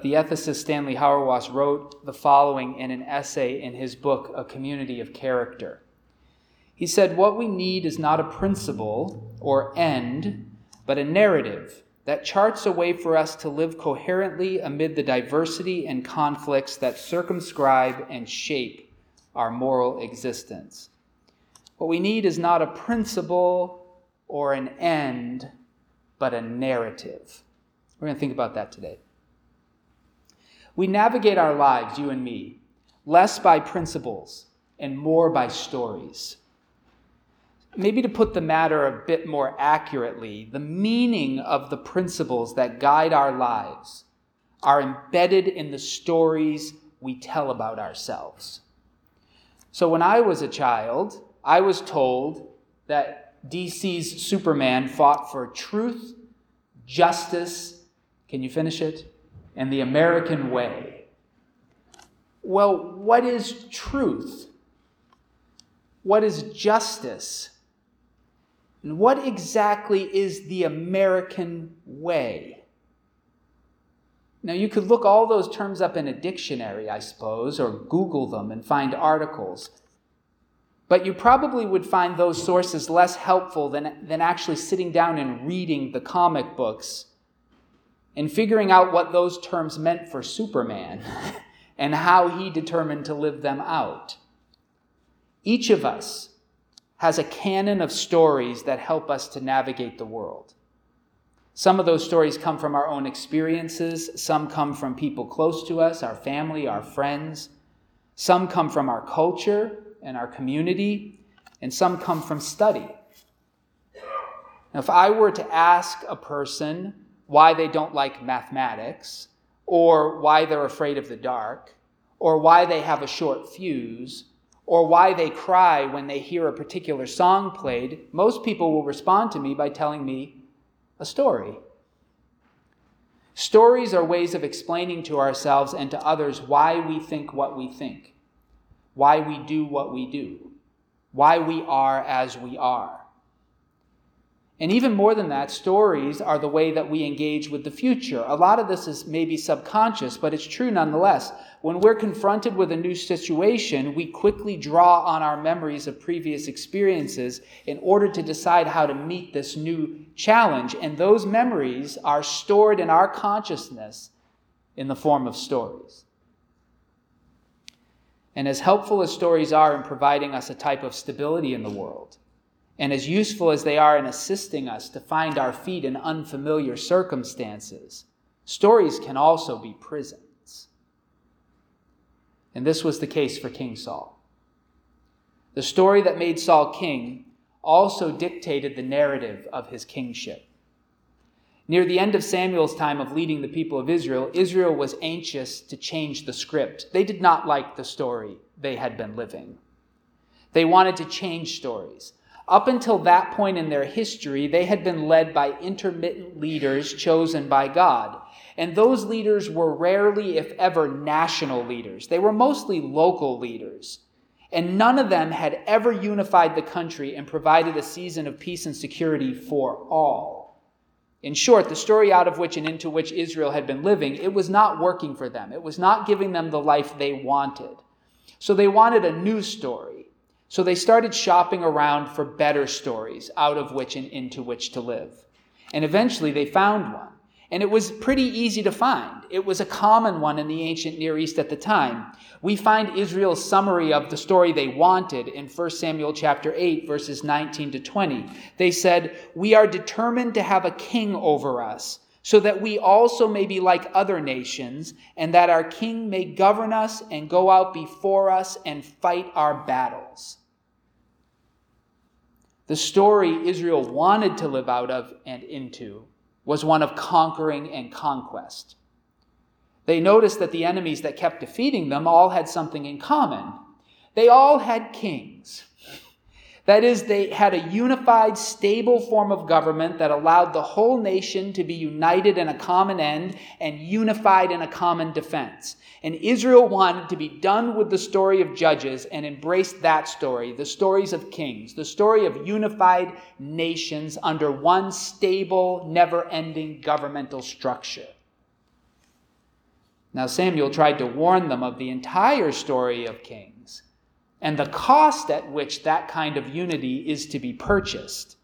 the ethicist Stanley Hauerwas wrote the following in an essay in his book, A Community of Character. He said, What we need is not a principle or end, but a narrative that charts a way for us to live coherently amid the diversity and conflicts that circumscribe and shape our moral existence. What we need is not a principle or an end, but a narrative. We're going to think about that today. We navigate our lives, you and me, less by principles and more by stories. Maybe to put the matter a bit more accurately, the meaning of the principles that guide our lives are embedded in the stories we tell about ourselves. So when I was a child, I was told that DC's Superman fought for truth, justice, can you finish it? And the American way. Well, what is truth? What is justice? And what exactly is the American way? Now, you could look all those terms up in a dictionary, I suppose, or Google them and find articles. But you probably would find those sources less helpful than, than actually sitting down and reading the comic books and figuring out what those terms meant for Superman and how he determined to live them out. Each of us has a canon of stories that help us to navigate the world. Some of those stories come from our own experiences, some come from people close to us, our family, our friends. Some come from our culture and our community, and some come from study. Now, if I were to ask a person why they don't like mathematics, or why they're afraid of the dark, or why they have a short fuse, or why they cry when they hear a particular song played, most people will respond to me by telling me a story. Stories are ways of explaining to ourselves and to others why we think what we think, why we do what we do, why we are as we are. And even more than that, stories are the way that we engage with the future. A lot of this is maybe subconscious, but it's true nonetheless. When we're confronted with a new situation, we quickly draw on our memories of previous experiences in order to decide how to meet this new challenge. And those memories are stored in our consciousness in the form of stories. And as helpful as stories are in providing us a type of stability in the world, and as useful as they are in assisting us to find our feet in unfamiliar circumstances, stories can also be prisons. And this was the case for King Saul. The story that made Saul king also dictated the narrative of his kingship. Near the end of Samuel's time of leading the people of Israel, Israel was anxious to change the script. They did not like the story they had been living. They wanted to change stories. Up until that point in their history, they had been led by intermittent leaders chosen by God. And those leaders were rarely, if ever, national leaders. They were mostly local leaders. And none of them had ever unified the country and provided a season of peace and security for all. In short, the story out of which and into which Israel had been living, it was not working for them. It was not giving them the life they wanted. So they wanted a new story so they started shopping around for better stories out of which and into which to live. And eventually they found one. And it was pretty easy to find. It was a common one in the ancient Near East at the time. We find Israel's summary of the story they wanted in 1 Samuel chapter 8 verses 19 to 20. They said, "We are determined to have a king over us, so that we also may be like other nations, and that our king may govern us and go out before us and fight our battles." The story Israel wanted to live out of and into was one of conquering and conquest. They noticed that the enemies that kept defeating them all had something in common. They all had kings. That is, they had a unified, stable form of government that allowed the whole nation to be united in a common end and unified in a common defense. And Israel wanted to be done with the story of judges and embraced that story, the stories of kings, the story of unified nations under one stable, never ending governmental structure. Now, Samuel tried to warn them of the entire story of kings and the cost at which that kind of unity is to be purchased.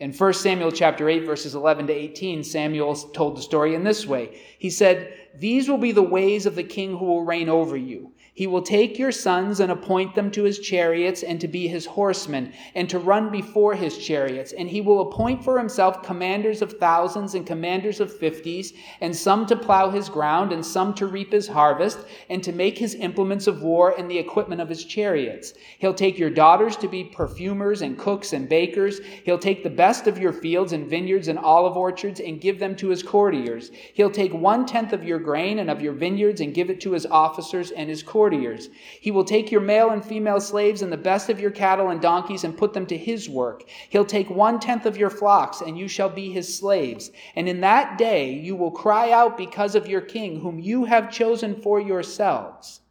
In 1 Samuel chapter 8 verses 11 to 18, Samuel told the story in this way. He said, "These will be the ways of the king who will reign over you. He will take your sons and appoint them to his chariots and to be his horsemen and to run before his chariots. And he will appoint for himself commanders of thousands and commanders of fifties, and some to plow his ground and some to reap his harvest and to make his implements of war and the equipment of his chariots. He'll take your daughters to be perfumers and cooks and bakers. He'll take the best of your fields and vineyards and olive orchards and give them to his courtiers. He'll take one tenth of your grain and of your vineyards and give it to his officers and his courtiers courtiers. He will take your male and female slaves and the best of your cattle and donkeys and put them to his work. He'll take one tenth of your flocks, and you shall be his slaves. And in that day you will cry out because of your king, whom you have chosen for yourselves.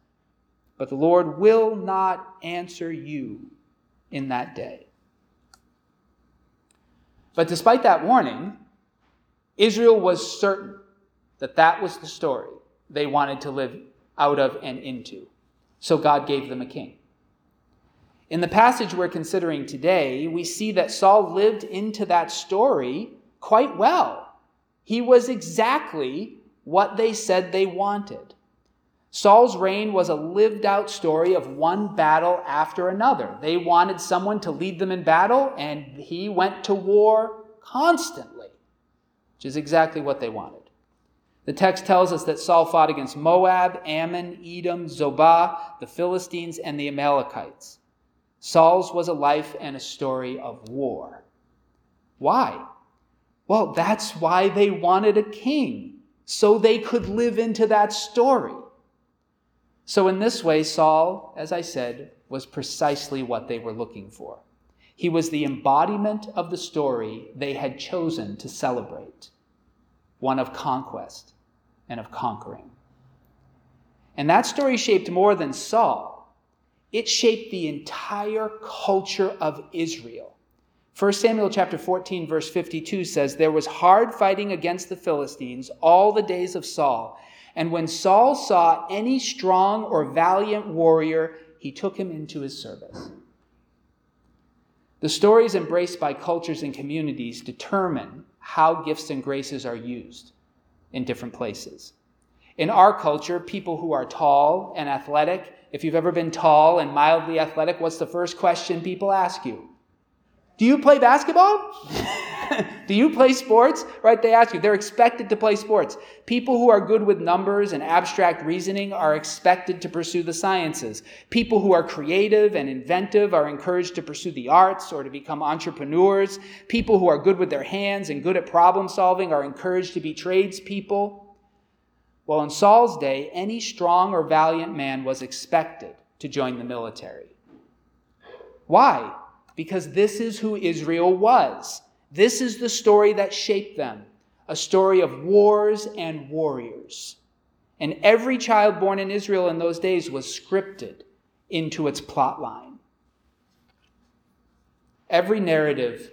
But the Lord will not answer you in that day. But despite that warning, Israel was certain that that was the story they wanted to live out of and into. So God gave them a king. In the passage we're considering today, we see that Saul lived into that story quite well. He was exactly what they said they wanted. Saul's reign was a lived out story of one battle after another. They wanted someone to lead them in battle, and he went to war constantly, which is exactly what they wanted. The text tells us that Saul fought against Moab, Ammon, Edom, Zobah, the Philistines, and the Amalekites. Saul's was a life and a story of war. Why? Well, that's why they wanted a king, so they could live into that story. So, in this way, Saul, as I said, was precisely what they were looking for. He was the embodiment of the story they had chosen to celebrate one of conquest and of conquering. And that story shaped more than Saul, it shaped the entire culture of Israel. 1 Samuel chapter 14 verse 52 says there was hard fighting against the Philistines all the days of Saul and when Saul saw any strong or valiant warrior he took him into his service. The stories embraced by cultures and communities determine how gifts and graces are used in different places. In our culture, people who are tall and athletic, if you've ever been tall and mildly athletic, what's the first question people ask you? Do you play basketball? Do you play sports? Right? They ask you. They're expected to play sports. People who are good with numbers and abstract reasoning are expected to pursue the sciences. People who are creative and inventive are encouraged to pursue the arts or to become entrepreneurs. People who are good with their hands and good at problem solving are encouraged to be tradespeople. Well, in Saul's day, any strong or valiant man was expected to join the military. Why? Because this is who Israel was. This is the story that shaped them a story of wars and warriors. And every child born in Israel in those days was scripted into its plot line. Every narrative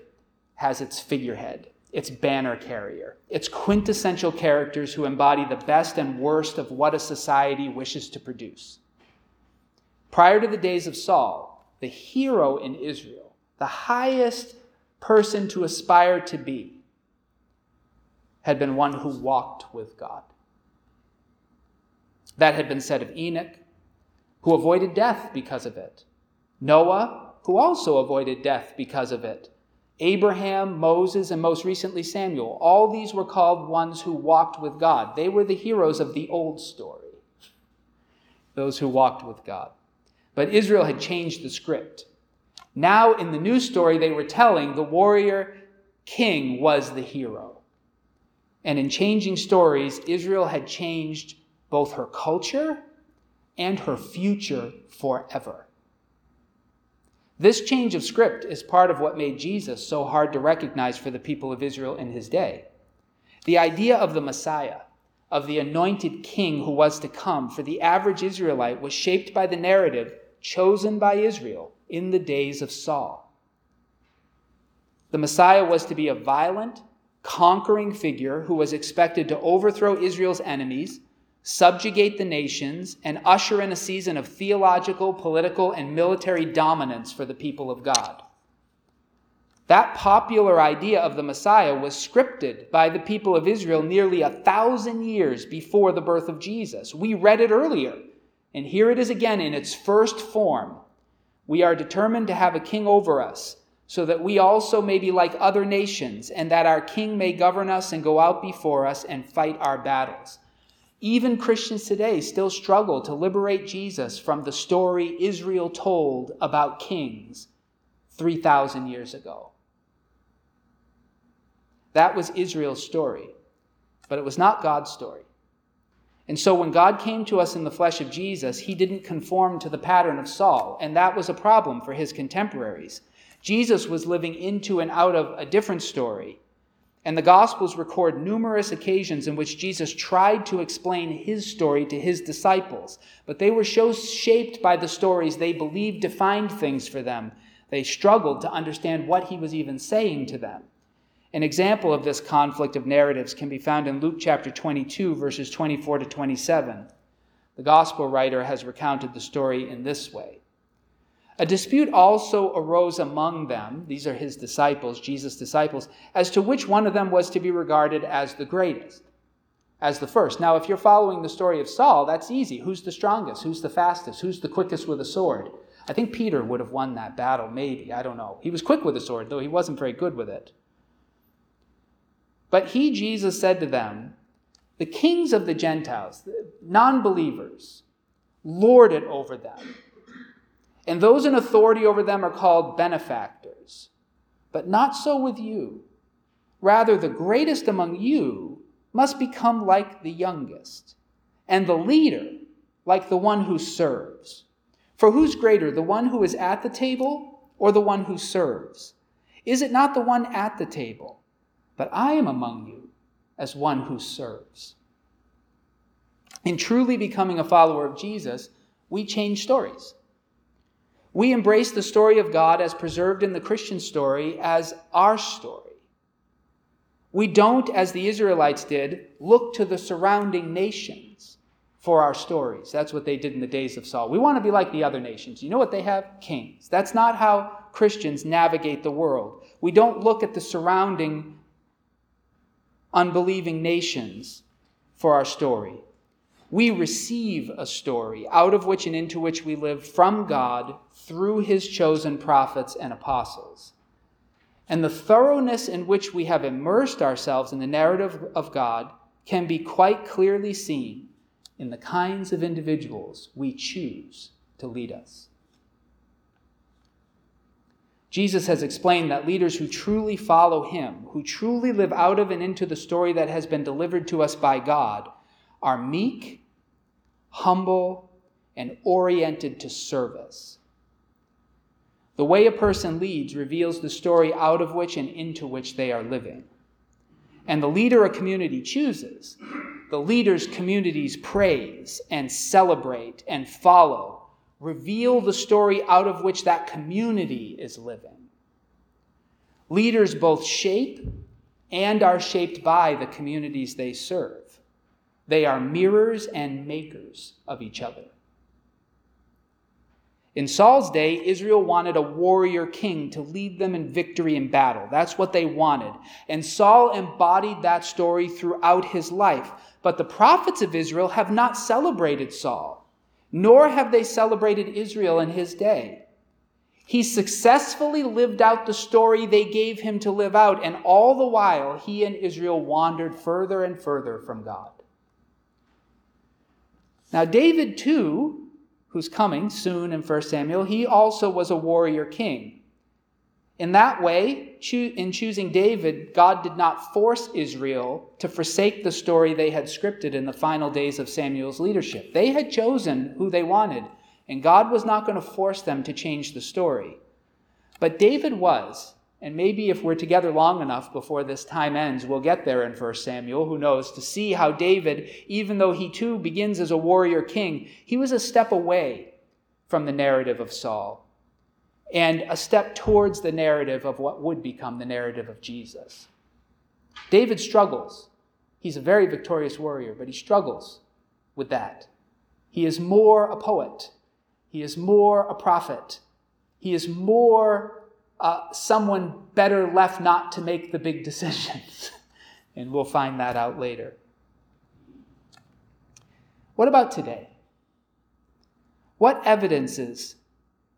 has its figurehead, its banner carrier, its quintessential characters who embody the best and worst of what a society wishes to produce. Prior to the days of Saul, the hero in Israel, the highest person to aspire to be had been one who walked with God. That had been said of Enoch, who avoided death because of it. Noah, who also avoided death because of it. Abraham, Moses, and most recently Samuel. All these were called ones who walked with God. They were the heroes of the old story, those who walked with God. But Israel had changed the script. Now, in the new story they were telling, the warrior king was the hero. And in changing stories, Israel had changed both her culture and her future forever. This change of script is part of what made Jesus so hard to recognize for the people of Israel in his day. The idea of the Messiah, of the anointed king who was to come for the average Israelite, was shaped by the narrative chosen by Israel in the days of Saul. The Messiah was to be a violent, conquering figure who was expected to overthrow Israel's enemies, subjugate the nations, and usher in a season of theological, political, and military dominance for the people of God. That popular idea of the Messiah was scripted by the people of Israel nearly a thousand years before the birth of Jesus. We read it earlier, and here it is again in its first form. We are determined to have a king over us, so that we also may be like other nations, and that our king may govern us and go out before us and fight our battles. Even Christians today still struggle to liberate Jesus from the story Israel told about kings 3,000 years ago. That was Israel's story, but it was not God's story. And so when God came to us in the flesh of Jesus, he didn't conform to the pattern of Saul, and that was a problem for his contemporaries. Jesus was living into and out of a different story and the Gospels record numerous occasions in which Jesus tried to explain his story to his disciples, but they were so shaped by the stories they believed defined things for them, they struggled to understand what he was even saying to them. An example of this conflict of narratives can be found in Luke chapter 22, verses 24 to 27. The Gospel writer has recounted the story in this way. A dispute also arose among them, these are his disciples, Jesus' disciples, as to which one of them was to be regarded as the greatest, as the first. Now, if you're following the story of Saul, that's easy. Who's the strongest? Who's the fastest? Who's the quickest with a sword? I think Peter would have won that battle, maybe. I don't know. He was quick with a sword, though he wasn't very good with it. But he, Jesus, said to them, The kings of the Gentiles, non believers, lord it over them and those in authority over them are called benefactors. But not so with you. Rather, the greatest among you must become like the youngest, and the leader like the one who serves. For who's greater, the one who is at the table or the one who serves? Is it not the one at the table? But I am among you as one who serves. In truly becoming a follower of Jesus, we change stories. We embrace the story of God as preserved in the Christian story as our story. We don't, as the Israelites did, look to the surrounding nations for our stories. That's what they did in the days of Saul. We want to be like the other nations. You know what they have? Kings. That's not how Christians navigate the world. We don't look at the surrounding unbelieving nations for our story. We receive a story out of which and into which we live from God through his chosen prophets and apostles. And the thoroughness in which we have immersed ourselves in the narrative of God can be quite clearly seen in the kinds of individuals we choose to lead us. Jesus has explained that leaders who truly follow him, who truly live out of and into the story that has been delivered to us by God, are meek, humble, and oriented to service. The way a person leads reveals the story out of which and into which they are living. And the leader a community chooses, the leader's communities praise and celebrate and follow, reveal the story out of which that community is living. Leaders both shape and are shaped by the communities they serve. They are mirrors and makers of each other. In Saul's day, Israel wanted a warrior king to lead them in victory in battle. That's what they wanted. And Saul embodied that story throughout his life. But the prophets of Israel have not celebrated Saul, nor have they celebrated Israel in his day. He successfully lived out the story they gave him to live out, and all the while, he and Israel wandered further and further from God. Now, David, too, who's coming soon in 1 Samuel, he also was a warrior king. In that way, in choosing David, God did not force Israel to forsake the story they had scripted in the final days of Samuel's leadership. They had chosen who they wanted, and God was not going to force them to change the story. But David was, and maybe if we're together long enough before this time ends, we'll get there in 1 Samuel, who knows, to see how David, even though he too begins as a warrior king, he was a step away from the narrative of Saul and a step towards the narrative of what would become the narrative of Jesus. David struggles. He's a very victorious warrior, but he struggles with that. He is more a poet. He is more a prophet. He is more uh, someone better left not to make the big decisions. and we'll find that out later. What about today? What evidences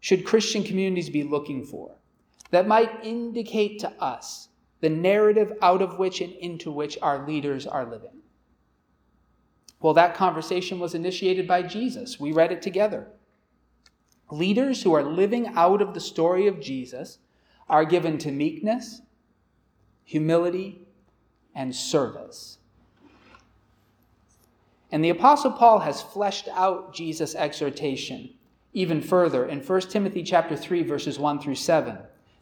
should Christian communities be looking for that might indicate to us the narrative out of which and into which our leaders are living? Well, that conversation was initiated by Jesus. We read it together. Leaders who are living out of the story of Jesus are given to meekness, humility, and service. And the apostle Paul has fleshed out Jesus' exhortation even further in 1 Timothy chapter 3 verses 1 through 7.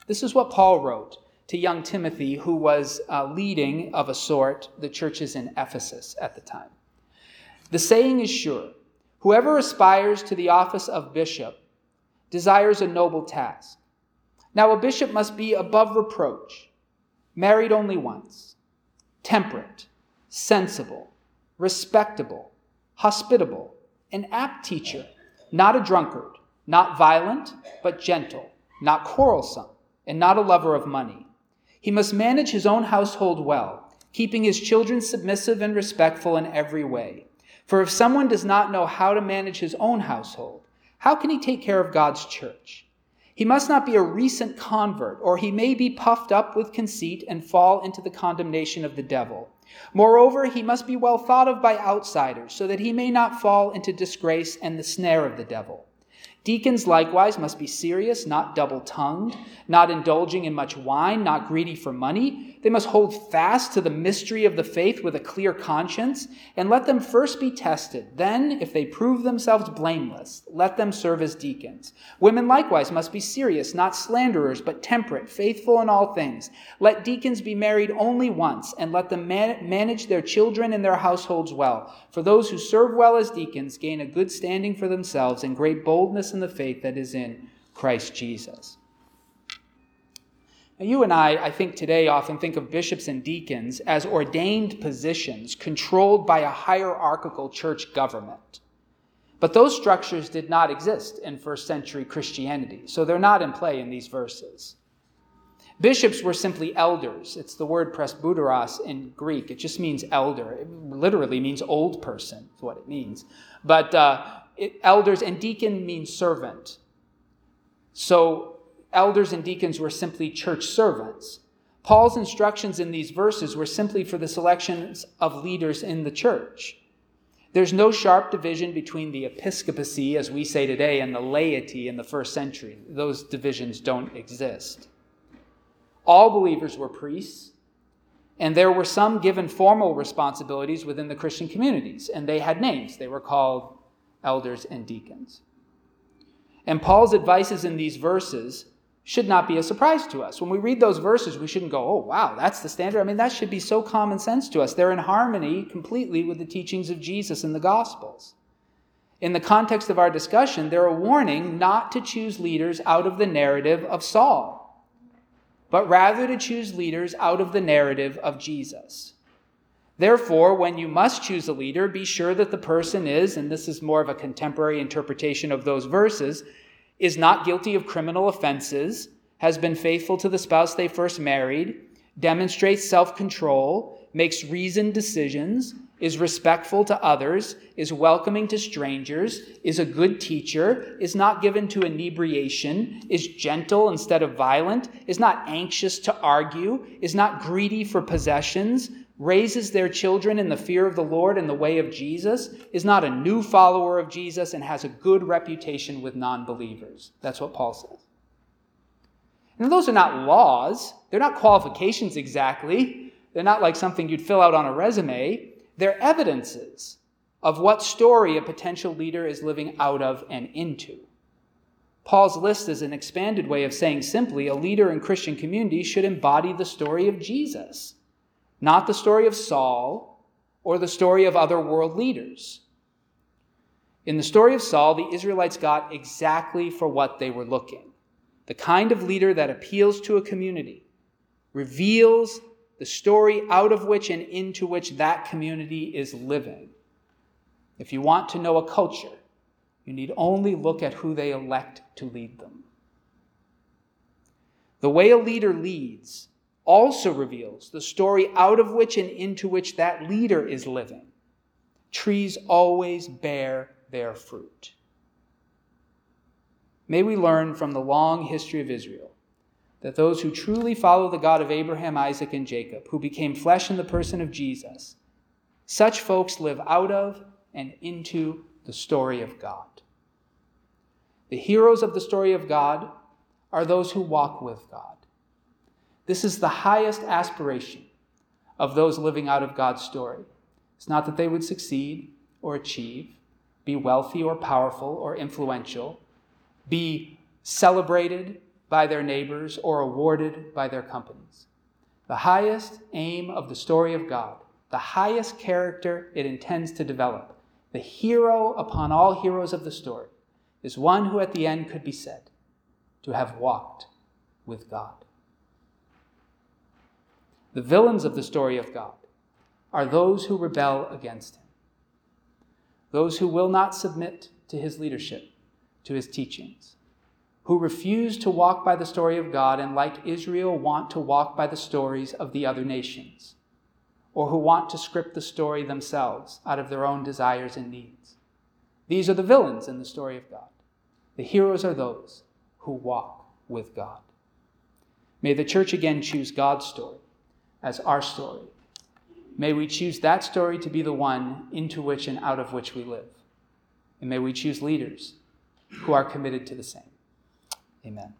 This is what Paul wrote to young Timothy who was uh, leading of a sort the churches in Ephesus at the time. The saying is sure, whoever aspires to the office of bishop desires a noble task. Now, a bishop must be above reproach, married only once, temperate, sensible, respectable, hospitable, an apt teacher, not a drunkard, not violent, but gentle, not quarrelsome, and not a lover of money. He must manage his own household well, keeping his children submissive and respectful in every way. For if someone does not know how to manage his own household, how can he take care of God's church? He must not be a recent convert, or he may be puffed up with conceit and fall into the condemnation of the devil. Moreover, he must be well thought of by outsiders, so that he may not fall into disgrace and the snare of the devil. Deacons likewise must be serious, not double tongued, not indulging in much wine, not greedy for money. They must hold fast to the mystery of the faith with a clear conscience, and let them first be tested. Then, if they prove themselves blameless, let them serve as deacons. Women likewise must be serious, not slanderers, but temperate, faithful in all things. Let deacons be married only once, and let them man- manage their children and their households well. For those who serve well as deacons gain a good standing for themselves and great boldness in the faith that is in Christ Jesus. You and I, I think today, often think of bishops and deacons as ordained positions controlled by a hierarchical church government. But those structures did not exist in first century Christianity, so they're not in play in these verses. Bishops were simply elders. It's the word presbyteros in Greek. It just means elder. It literally means old person, is what it means. But uh, it, elders and deacon means servant. So elders and deacons were simply church servants. Paul's instructions in these verses were simply for the selections of leaders in the church. There's no sharp division between the episcopacy, as we say today, and the laity in the first century. Those divisions don't exist. All believers were priests, and there were some given formal responsibilities within the Christian communities, and they had names. They were called elders and deacons. And Paul's advices in these verses should not be a surprise to us. When we read those verses, we shouldn't go, oh, wow, that's the standard. I mean, that should be so common sense to us. They're in harmony completely with the teachings of Jesus in the Gospels. In the context of our discussion, they're a warning not to choose leaders out of the narrative of Saul but rather to choose leaders out of the narrative of Jesus. Therefore, when you must choose a leader, be sure that the person is, and this is more of a contemporary interpretation of those verses, is not guilty of criminal offenses, has been faithful to the spouse they first married, demonstrates self control, makes reasoned decisions, is respectful to others, is welcoming to strangers, is a good teacher, is not given to inebriation, is gentle instead of violent, is not anxious to argue, is not greedy for possessions, raises their children in the fear of the Lord and the way of Jesus, is not a new follower of Jesus, and has a good reputation with non believers. That's what Paul says. And those are not laws, they're not qualifications exactly. They're not like something you'd fill out on a resume. They're evidences of what story a potential leader is living out of and into. Paul's list is an expanded way of saying simply a leader in Christian communities should embody the story of Jesus, not the story of Saul or the story of other world leaders. In the story of Saul, the Israelites got exactly for what they were looking the kind of leader that appeals to a community, reveals the story out of which and into which that community is living. If you want to know a culture, you need only look at who they elect to lead them. The way a leader leads also reveals the story out of which and into which that leader is living. Trees always bear their fruit. May we learn from the long history of Israel that those who truly follow the God of Abraham, Isaac, and Jacob, who became flesh in the person of Jesus, such folks live out of and into the story of God. The heroes of the story of God are those who walk with God. This is the highest aspiration of those living out of God's story. It's not that they would succeed or achieve, be wealthy or powerful or influential, be celebrated by their neighbors or awarded by their companies. The highest aim of the story of God, the highest character it intends to develop, the hero upon all heroes of the story, is one who at the end could be said to have walked with God. The villains of the story of God are those who rebel against him, those who will not submit to his leadership, to his teachings, who refuse to walk by the story of God and, like Israel, want to walk by the stories of the other nations, or who want to script the story themselves out of their own desires and needs. These are the villains in the story of God. The heroes are those who walk with God. May the church again choose God's story as our story. May we choose that story to be the one into which and out of which we live. And may we choose leaders who are committed to the same. Amen.